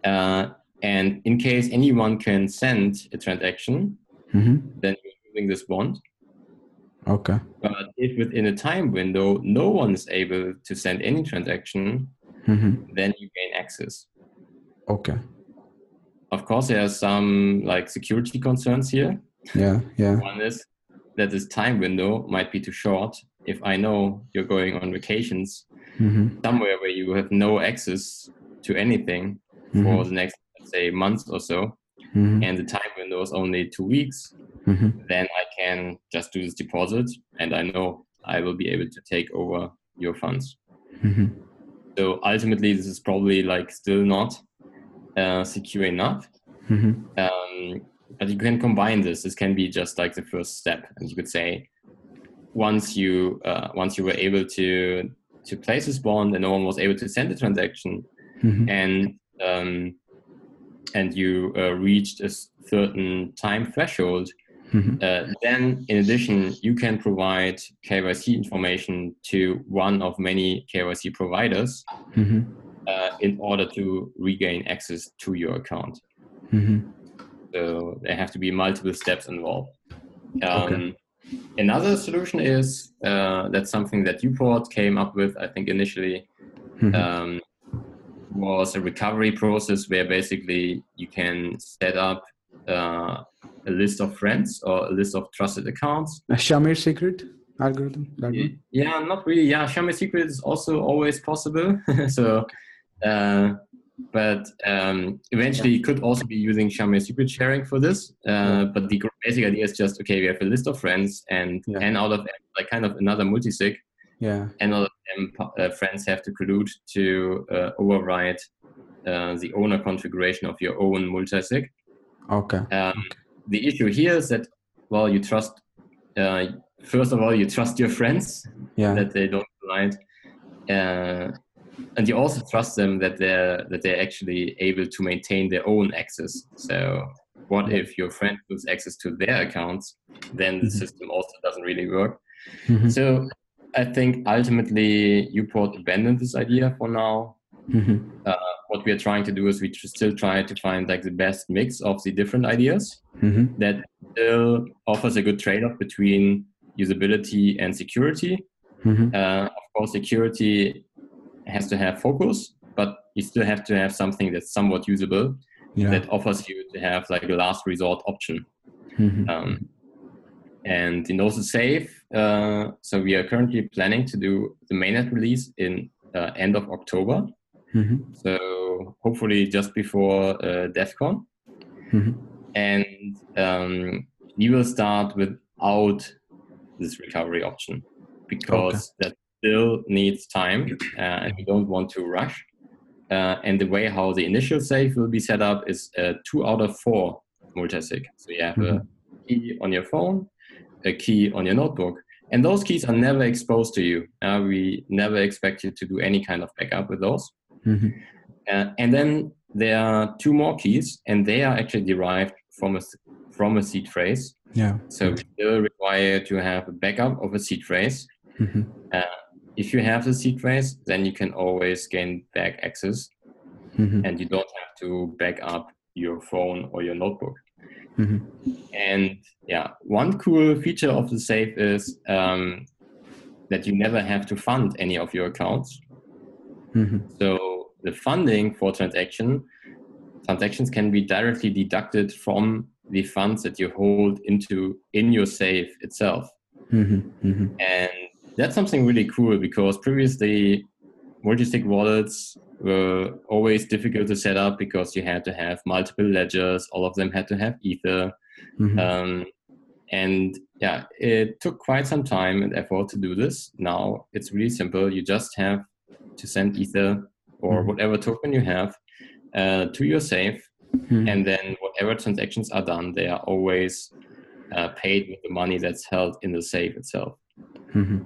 Uh, and in case anyone can send a transaction, Mm-hmm. then you're using this bond. Okay But if within a time window no one is able to send any transaction, mm-hmm. then you gain access. okay Of course, there are some like security concerns here. yeah yeah One is that this time window might be too short. If I know you're going on vacations mm-hmm. somewhere where you have no access to anything for Mm-hmm. the next, let's say, month or so, Mm-hmm. and the time window is only two weeks, Mm-hmm. then I can just do this deposit and I know I will be able to take over your funds. Mm-hmm. So ultimately, this is probably like still not uh, secure enough. Mm-hmm. Um, but you can combine this. This can be just like the first step, and you could say once you uh, once you were able to to place this bond and no one was able to send the transaction, Mm-hmm. and um, and you uh, reached a certain time threshold, Mm-hmm. uh, then in addition you can provide KYC information to one of many KYC providers Mm-hmm. uh, in order to regain access to your account. Mm-hmm. So there have to be multiple steps involved. Um, Okay. Another solution is uh, that's something that uPort came up with, I think, initially, Mm-hmm. um, was a recovery process where basically you can set up uh, a list of friends or a list of trusted accounts. A Shamir secret algorithm. One? Yeah, not really. Yeah, Shamir Secret is also always possible. so, uh, but um, eventually you could also be using Shamir secret sharing for this. Uh, but the basic idea is just okay, we have a list of friends, and Yeah. and out of like kind of another multisig, Yeah. and all of them uh, friends have to collude to uh, override uh, the owner configuration of your own multisig. Okay. Um, the issue here is that well, you trust. Uh, first of all, you trust your friends Yeah. that they don't collide, uh, and you also trust them that they're that they're actually able to maintain their own access. So, what if your friend loses access to their accounts? Then the Mhm. system also doesn't really work. Mhm. So, I think ultimately uPort abandoned this idea for now. Mhm. What we are trying to do is we tr- still try to find like the best mix of the different ideas Mhm. that still offers a good trade-off between usability and security. Mhm. Uh, of course, security has to have focus, but you still have to have something that's somewhat usable Yeah. that offers you to have like a last resort option. Mhm. Um, and in Gnosis Safe, uh, so we are currently planning to do the mainnet release in uh, end of October. Mhm. So hopefully just before uh, DevCon. Mhm. And um, we will start without this recovery option because that still needs time uh, and we don't want to rush. Uh, and the way how the initial safe will be set up is uh, two out of four multisig. So you have a key on your phone, a key on your notebook, and those keys are never exposed to you. Uh, we never expect you to do any kind of backup with those. Mhm. Uh, and then there are two more keys, and they are actually derived from a from a seed phrase. Yeah. So we still require to have a backup of a seed phrase. Mhm. If you have the seed phrase, then you can always gain back access, Mhm. and you don't have to back up your phone or your notebook. Mhm. And yeah, one cool feature of the safe is um, that you never have to fund any of your accounts. Mhm. So the funding for transaction transactions can be directly deducted from the funds that you hold into in your safe itself. Mhm. Mhm. And that's something really cool because previously multi-sig wallets were always difficult to set up because you had to have multiple ledgers, all of them had to have Ether. Mhm. Um, and yeah, it took quite some time and effort to do this. Now it's really simple. You just have to send Ether or Mhm. whatever token you have uh, to your safe, Mhm. and then whatever transactions are done, they are always uh, paid with the money that's held in the safe itself. hmm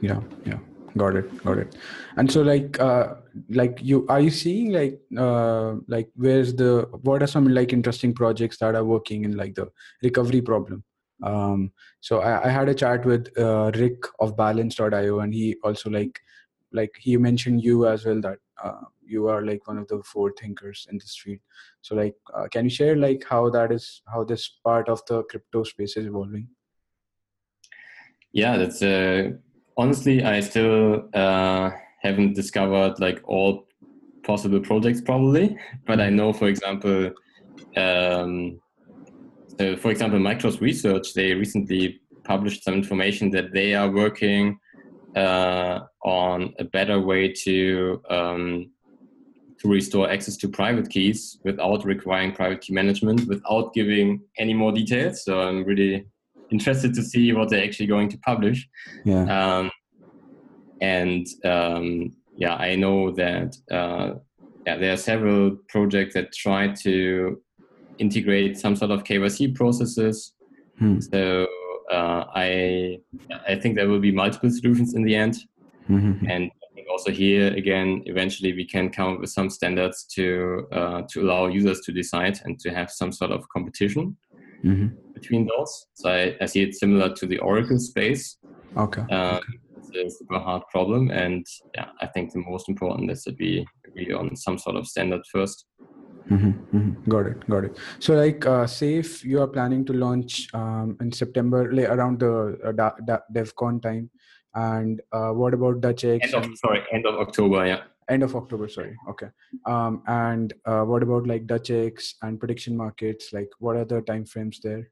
Yeah, yeah, got it, got it. And so, like, uh, like you are you seeing like, uh, like where's the what are some like interesting projects that are working in like the recovery problem? Um, so I, I had a chat with uh, Rick of Balance.io, and he also like, like he mentioned you as well that uh, you are like one of the four thinkers in this field. So like, uh, can you share like how that is how this part of the crypto space is evolving? Yeah, that's uh, honestly, I still uh, haven't discovered like all possible projects probably, but I know, for example, um, so for example, Microsoft Research, they recently published some information that they are working uh, on a better way to um, to restore access to private keys without requiring private key management, without giving any more details. So I'm really interested to see what they're actually going to publish. Yeah. Um, and um, yeah, I know that uh, yeah, there are several projects that try to integrate some sort of KYC processes. Hmm. So uh, I I think there will be multiple solutions in the end, Mhm. and I think also here again, eventually we can come up with some standards to uh, to allow users to decide and to have some sort of competition Mhm. Between those. So I, I see it similar to the Oracle space. Okay. Um, It's a super hard problem, and yeah, I think the most important is that we agree on some sort of standard first. hmm hmm Got it. Got it. So, like, uh, if you are planning to launch um, in September, like around the uh, da- da- DevCon time. And uh, what about DutchX? End of and- sorry, end of October. Yeah. end of October. Sorry. Okay. Um, and uh, what about like DutchX and prediction markets? Like, what are the timeframes there?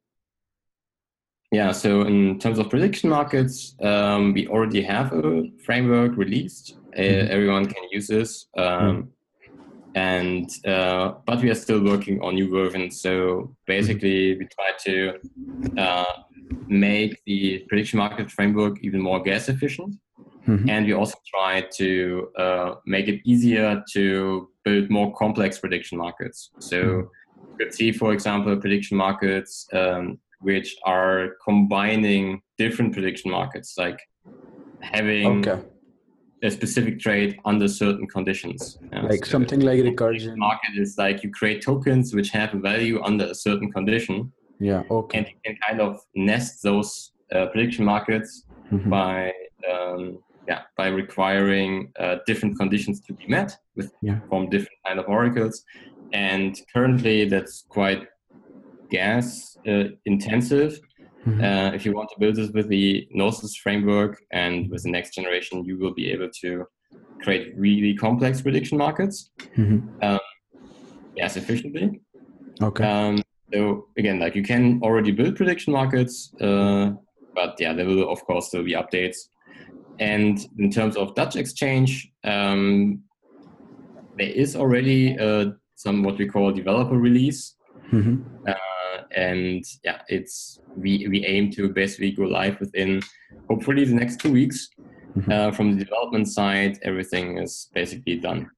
Yeah, so in terms of prediction markets, um, we already have a framework released. Uh, Mhm. everyone can use this, um, and uh, but we are still working on new versions. So basically, we try to uh, make the prediction market framework even more gas efficient, Mhm. and we also try to uh, make it easier to build more complex prediction markets. So you could see, for example, prediction markets um, which are combining different prediction markets, like having Okay. a specific trade under certain conditions. Yeah, Like so something like recursion. market is like you create tokens which have a value under a certain condition, Yeah. Okay. and you can kind of nest those uh, prediction markets Mhm. by um, yeah by requiring uh, different conditions to be met with Yeah. from different kind of oracles and currently that's quite gas uh, intensive Mm-hmm. Uh, if you want to build this with the Gnosis framework and with the next generation, you will be able to create really complex prediction markets. Mm-hmm. Um, yes, efficiently. Okay. Um, so again, like you can already build prediction markets, uh, but yeah, there will of course still be updates. And in terms of Dutch exchange, um, there is already uh, some what we call developer release. Mm-hmm. Uh, and yeah, it's we we aim to basically go live within hopefully the next two weeks. Mm-hmm. Uh, from the development side, everything is basically done.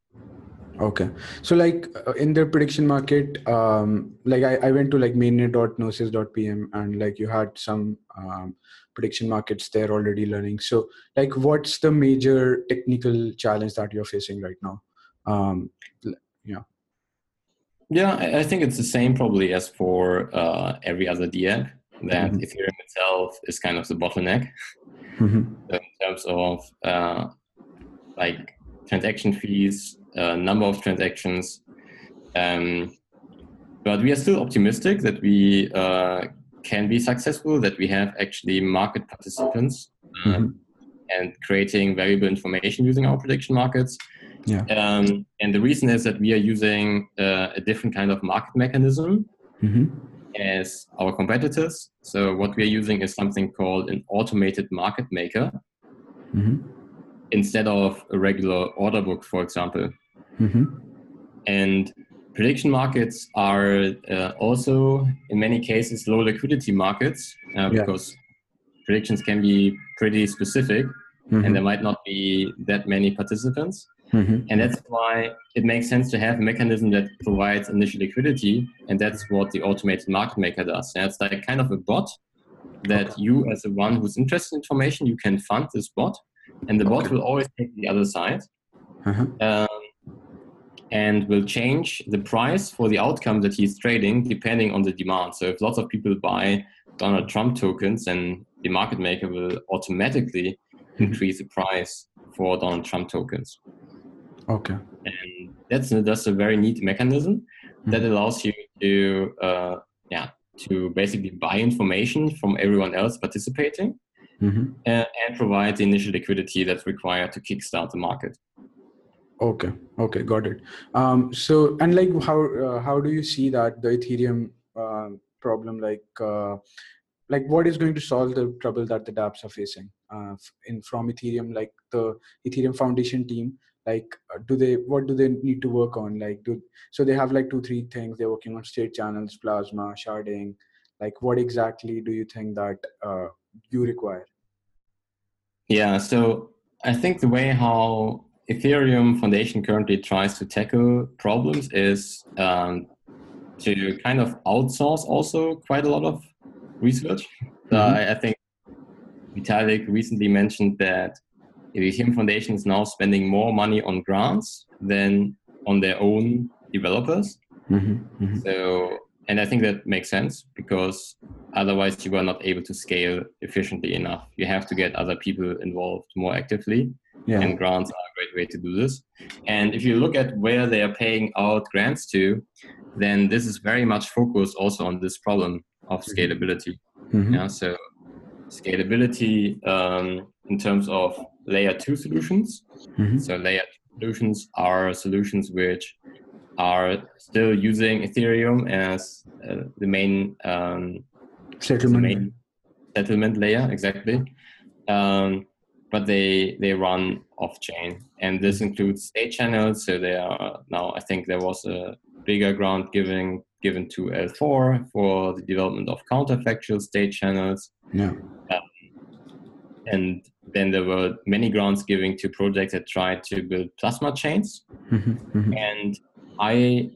Okay, so like uh, in the prediction market, um, like I, I went to like mainnet.gnosis.pm and like you had some um, prediction markets there already learning. So like, what's the major technical challenge that you're facing right now? Um, yeah. I think it's the same probably as for uh, every other DApp. That mm-hmm. Ethereum itself is kind of the bottleneck mm-hmm. in terms of uh, like transaction fees, uh, number of transactions. Um, but we are still optimistic that we uh, can be successful, that we have actually market participants uh, mm-hmm. and creating valuable information using our prediction markets. Yeah. Um, and the reason is that we are using uh, a different kind of market mechanism mm-hmm. as our competitors. So what we are using is something called an automated market maker mm-hmm. instead of a regular order book, for example. Mm-hmm. And prediction markets are uh, also, in many cases, low liquidity markets uh, yeah. because predictions can be pretty specific and mm-hmm. there might not be that many participants. Mm-hmm. And that's why it makes sense to have a mechanism that provides initial liquidity. And that's what the automated market maker does. And it's like kind of a bot that okay. you, as the one who's interested in information, you can fund this bot. And the bot will always take the other side. Uh-huh. Um, and will change the price for the outcome that he's trading depending on the demand. So if lots of people buy Donald Trump tokens, then the market maker will automatically mm-hmm. increase the price for Donald Trump tokens. Okay. And that's that's a very neat mechanism mm-hmm. that allows you to uh, yeah to basically buy information from everyone else participating mm-hmm. uh, and provide the initial liquidity that's required to kickstart the market. Okay. Okay. Got it. Um, so and like how uh, how do you see that the Ethereum uh, problem like uh, like what is going to solve the trouble that the dapps are facing uh, in from ethereum like the ethereum foundation team like uh, do they what do they need to work on? Like do so they have like two three things they're working on state channels plasma sharding. Like what exactly do you think that uh, you require? Yeah so i think the way how ethereum foundation currently tries to tackle problems is um, to kind of outsource also quite a lot of research. Mm-hmm. I, I think vitalik recently mentioned that the Ethereum Foundation is now spending more money on grants than on their own developers. Mm-hmm, mm-hmm. So, and I think that makes sense because otherwise you are not able to scale efficiently enough. You have to get other people involved more actively, yeah. and grants are a great way to do this. And if you look at where they are paying out grants to, then this is very much focused also on this problem of mm-hmm. scalability. Mm-hmm. Yeah, so scalability um, in terms of layer two solutions. Mm-hmm. So layer two solutions are solutions which are still using Ethereum as uh, the main um, settlement. The main settlement layer, exactly. Um, but they they run off chain, and this includes state channels. So they are now. I think there was a bigger grant given given to L4 for the development of counterfactual state channels. Yeah. Um, and then there were many grants giving to projects that tried to build plasma chains. Mm-hmm, mm-hmm. And I,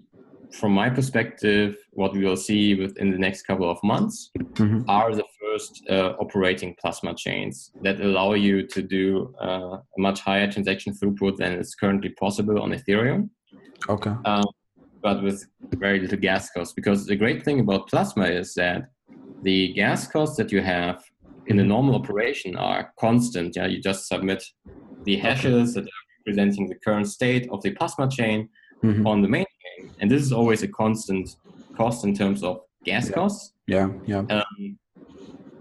from my perspective, what we will see within the next couple of months mm-hmm. are the first uh, operating plasma chains that allow you to do uh, a much higher transaction throughput than is currently possible on Ethereum. Okay. Um, but with very little gas cost. Because the great thing about plasma is that the gas costs that you have in a normal operation are constant. Yeah, you just submit the hashes that are representing the current state of the plasma chain mm-hmm. on the main chain, and this is always a constant cost in terms of gas yeah. costs. Yeah, yeah. Um,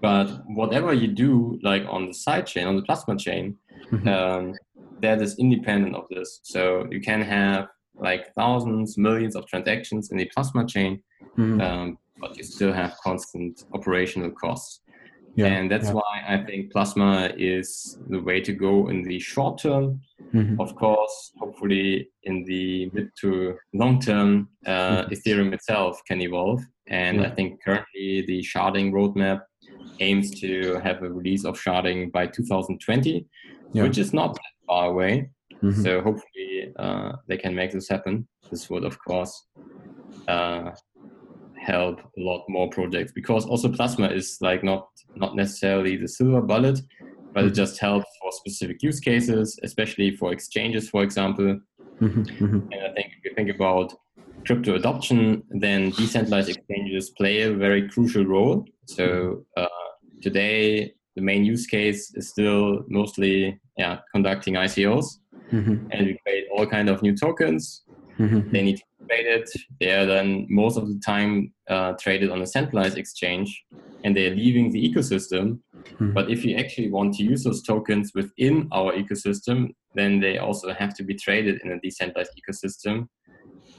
but whatever you do, like on the side chain, on the Plasma chain, mm-hmm. um, that is independent of this. So you can have like thousands, millions of transactions in the Plasma chain, mm-hmm. um, but you still have constant operational costs. Yeah, and that's yeah. why I think Plasma is the way to go in the short term. Mm-hmm. Of course, hopefully in the mid to long term, uh, mm-hmm. Ethereum itself can evolve. And yeah. I think currently the sharding roadmap aims to have a release of sharding by 2020, which is not that far away. Mm-hmm. So hopefully uh, they can make this happen. This would, of course, uh, help a lot more projects because also Plasma is like not not necessarily the silver bullet, but mm-hmm. it just helps for specific use cases, especially for exchanges, for example. Mm-hmm. mm-hmm. And I think if you think about crypto adoption, then decentralized exchanges play a very crucial role. So uh, today, the main use case is still mostly yeah conducting ICOs, mm-hmm. and we create all kind of new tokens. Mm-hmm. They need to traded. They are then most of the time uh, traded on a centralized exchange, and they are leaving the ecosystem. Mm-hmm. But if you actually want to use those tokens within our ecosystem, then they also have to be traded in a decentralized ecosystem.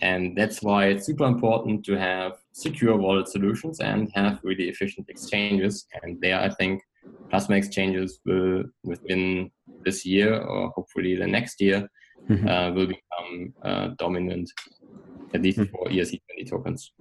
And that's why it's super important to have secure wallet solutions and have really efficient exchanges. And there, I think plasma exchanges will, within this year or hopefully the next year, mm-hmm. uh, will become uh, dominant, at least mm-hmm. for ERC20 tokens.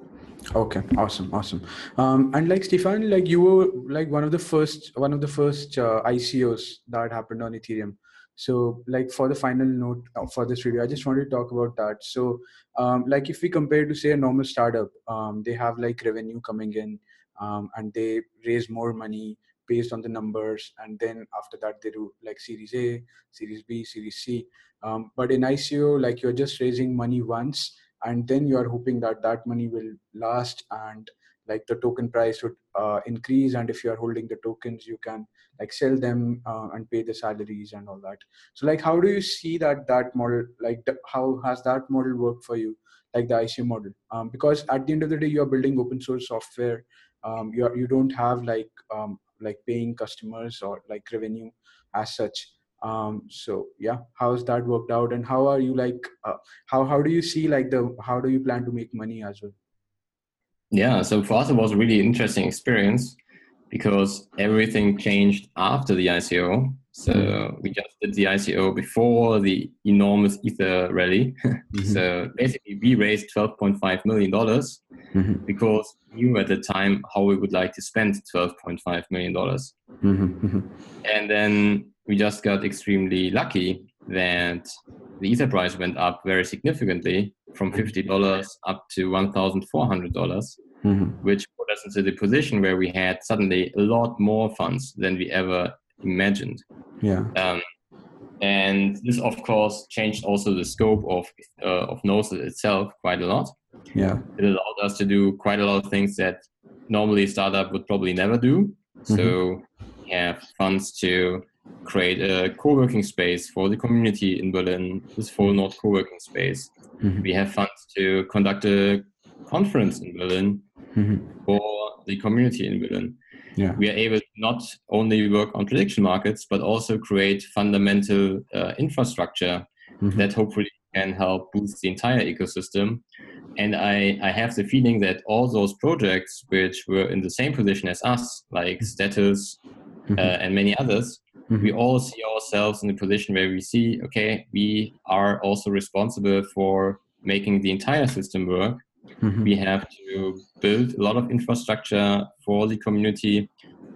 Okay, awesome, awesome. Um, and like Stefan, like you were like one of the first, one of the first uh, ICOs that happened on Ethereum. So, like for the final note uh, for this video, I just wanted to talk about that. So, um, like if we compare to say a normal startup, um, they have like revenue coming in, um, and they raise more money based on the numbers, and then after that they do like Series A, Series B, Series C. Um, but in ICO, like you're just raising money once, and then you are hoping that that money will last and like the token price would uh, increase and if you are holding the tokens you can like sell them uh, and pay the salaries and all that. So like how do you see that that model like the, how has that model worked for you like the ICO model? Um, because at the end of the day you are building open source software um, you are, you don't have like um, like paying customers or like revenue as such um so yeah how's that worked out and how are you like uh, how how do you see like the how do you plan to make money as well yeah, so for us it was a really interesting experience because everything changed after the ICO. So mm-hmm. we just did the ICO before the enormous Ether rally. Mm-hmm. so basically, we raised $12.5 million mm-hmm. because we knew at the time how we would like to spend $12.5 million. Mm-hmm. Mm-hmm. And then we just got extremely lucky that the Ether price went up very significantly from $50 up to $1,400, dollars mm-hmm. which put us into the position where we had suddenly a lot more funds than we ever imagined. Yeah. Um, and this, of course, changed also the scope of uh, of Gnosis itself quite a lot. Yeah. It allowed us to do quite a lot of things that normally a startup would probably never do. Mm-hmm. So we have funds to create a co-working space for the community in Berlin, this full Node co-working space. Mm-hmm. We have funds to conduct a conference in Berlin mm-hmm. for the community in Berlin. Yeah. We are able to not only work on prediction markets, but also create fundamental uh, infrastructure mm-hmm. that hopefully can help boost the entire ecosystem. And I, I have the feeling that all those projects which were in the same position as us, like mm-hmm. Status mm-hmm. uh, and many others, mm-hmm. we all see ourselves in a position where we see, okay, we are also responsible for making the entire system work. Mm-hmm. We have to build a lot of infrastructure for the community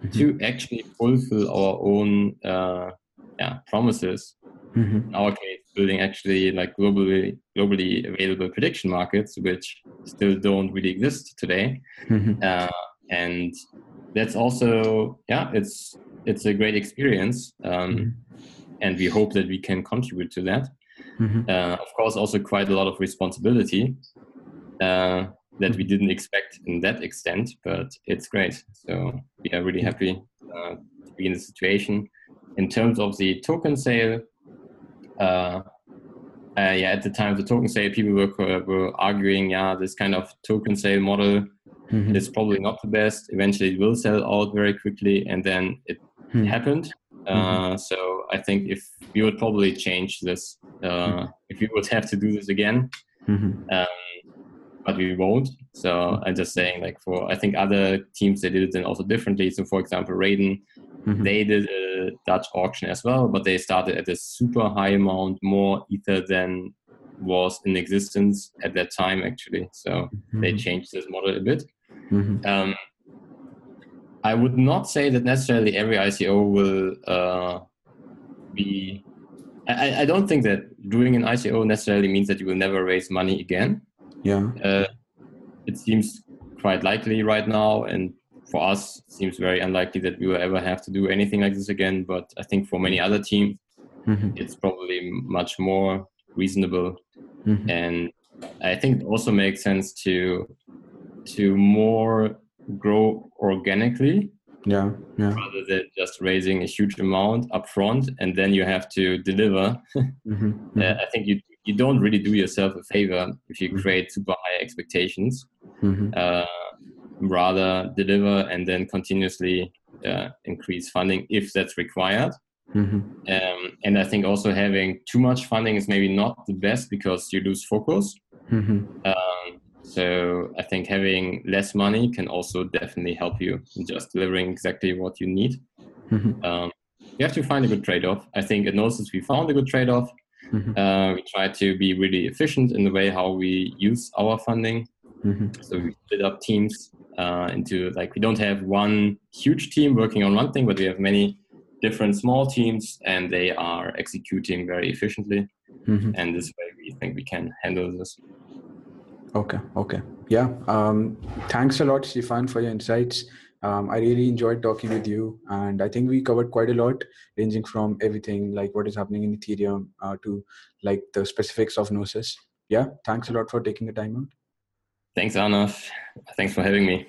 mm-hmm. to actually fulfill our own uh, yeah, promises. Mm-hmm. In our case, building actually like globally globally available prediction markets, which still don't really exist today. Mm-hmm. Uh, and that's also yeah, it's it's a great experience, um, mm-hmm. and we hope that we can contribute to that. Mm-hmm. Uh, of course, also quite a lot of responsibility uh, that we didn't expect in that extent, but it's great. So we are really happy uh, to be in the situation. In terms of the token sale, uh, uh, yeah, at the time of the token sale, people were were arguing, yeah, this kind of token sale model Mm-hmm. It's probably not the best. Eventually, it will sell out very quickly, and then it mm-hmm. happened. Uh, so I think if we would probably change this, uh, if we would have to do this again, um, but we won't. So I'm just saying, like for I think other teams they did it then also differently. So for example, Raiden, mm-hmm. they did a Dutch auction as well, but they started at a super high amount, more ether than was in existence at that time actually. So mm-hmm. they changed this model a bit. Mm-hmm. Um, I would not say that necessarily every ICO will uh, be. I, I don't think that doing an ICO necessarily means that you will never raise money again. Yeah. Uh, it seems quite likely right now, and for us, it seems very unlikely that we will ever have to do anything like this again. But I think for many other teams, mm-hmm. it's probably much more reasonable, mm-hmm. and I think it also makes sense to to more grow organically yeah, yeah. rather than just raising a huge amount up front and then you have to deliver mm-hmm. Uh, i think you you don't really do yourself a favor if you mm-hmm. create super high expectations mm-hmm. uh, rather deliver and then continuously uh, increase funding if that's required mm-hmm. um, and i think also having too much funding is maybe not the best because you lose focus um, so I think having less money can also definitely help you in just delivering exactly what you need. Mm-hmm. Um, you have to find a good trade-off. I think at Gnosis we found a good trade-off. Mm-hmm. Uh, we try to be really efficient in the way how we use our funding. Mm-hmm. So we split up teams uh, into like we don't have one huge team working on one thing, but we have many different small teams, and they are executing very efficiently. Mm-hmm. And this way, we think we can handle this. Okay. Okay. Yeah. Um, thanks a lot, Stefan, for your insights. Um, I really enjoyed talking with you, and I think we covered quite a lot, ranging from everything like what is happening in Ethereum uh, to like the specifics of Gnosis. Yeah. Thanks a lot for taking the time out. Thanks, Arnav. Thanks for having me.